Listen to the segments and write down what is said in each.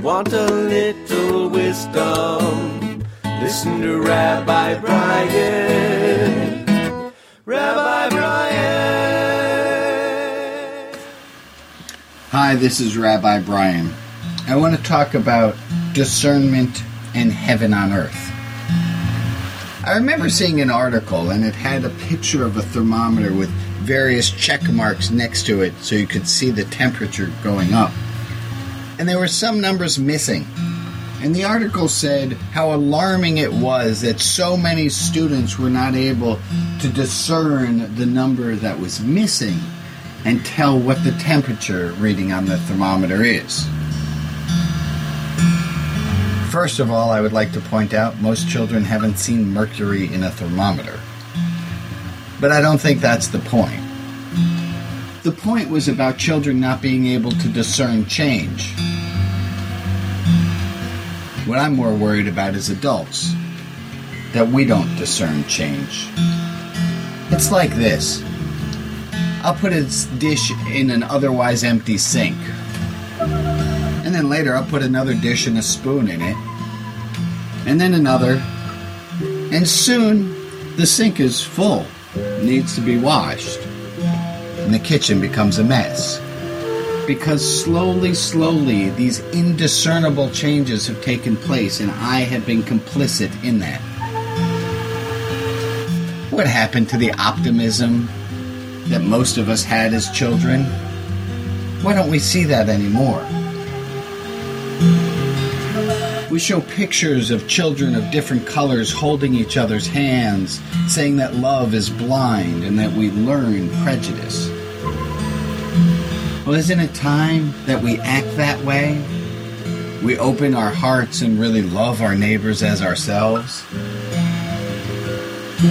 want a little wisdom, listen to Rabbi Brian. Rabbi Brian. Hi, this is Rabbi Brian. I want to talk about discernment and heaven on earth. I remember seeing an article and it had a picture of a thermometer with various check marks next to it so you could see the temperature going up. And there were some numbers missing. And the article said how alarming it was that so many students were not able to discern the number that was missing and tell what the temperature reading on the thermometer is. First of all, I would like to point out most children haven't seen mercury in a thermometer. But I don't think that's the point. The point was about children not being able to discern change. What I'm more worried about is adults, that we don't discern change. It's like this I'll put a dish in an otherwise empty sink. And then later I'll put another dish and a spoon in it. And then another. And soon the sink is full, needs to be washed. And the kitchen becomes a mess. Because slowly, slowly, these indiscernible changes have taken place, and I have been complicit in that. What happened to the optimism that most of us had as children? Why don't we see that anymore? We show pictures of children of different colors holding each other's hands, saying that love is blind and that we learn prejudice. Well, isn't it time that we act that way? We open our hearts and really love our neighbors as ourselves?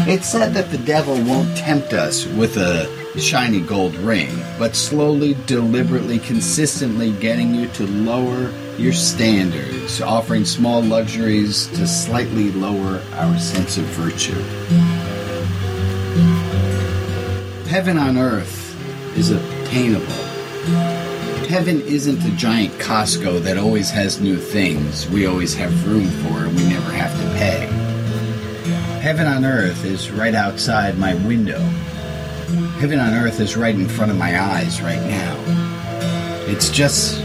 It's said that the devil won't tempt us with a shiny gold ring, but slowly, deliberately, consistently getting you to lower your standards, offering small luxuries to slightly lower our sense of virtue. Heaven on earth is attainable. Heaven isn't a giant Costco that always has new things we always have room for and we never have to pay. Heaven on earth is right outside my window. Heaven on earth is right in front of my eyes right now. It's just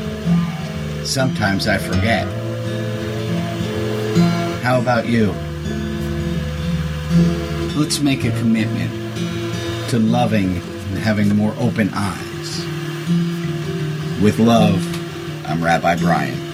sometimes I forget. How about you? Let's make a commitment to loving and having more open eyes. With love, I'm Rabbi Brian.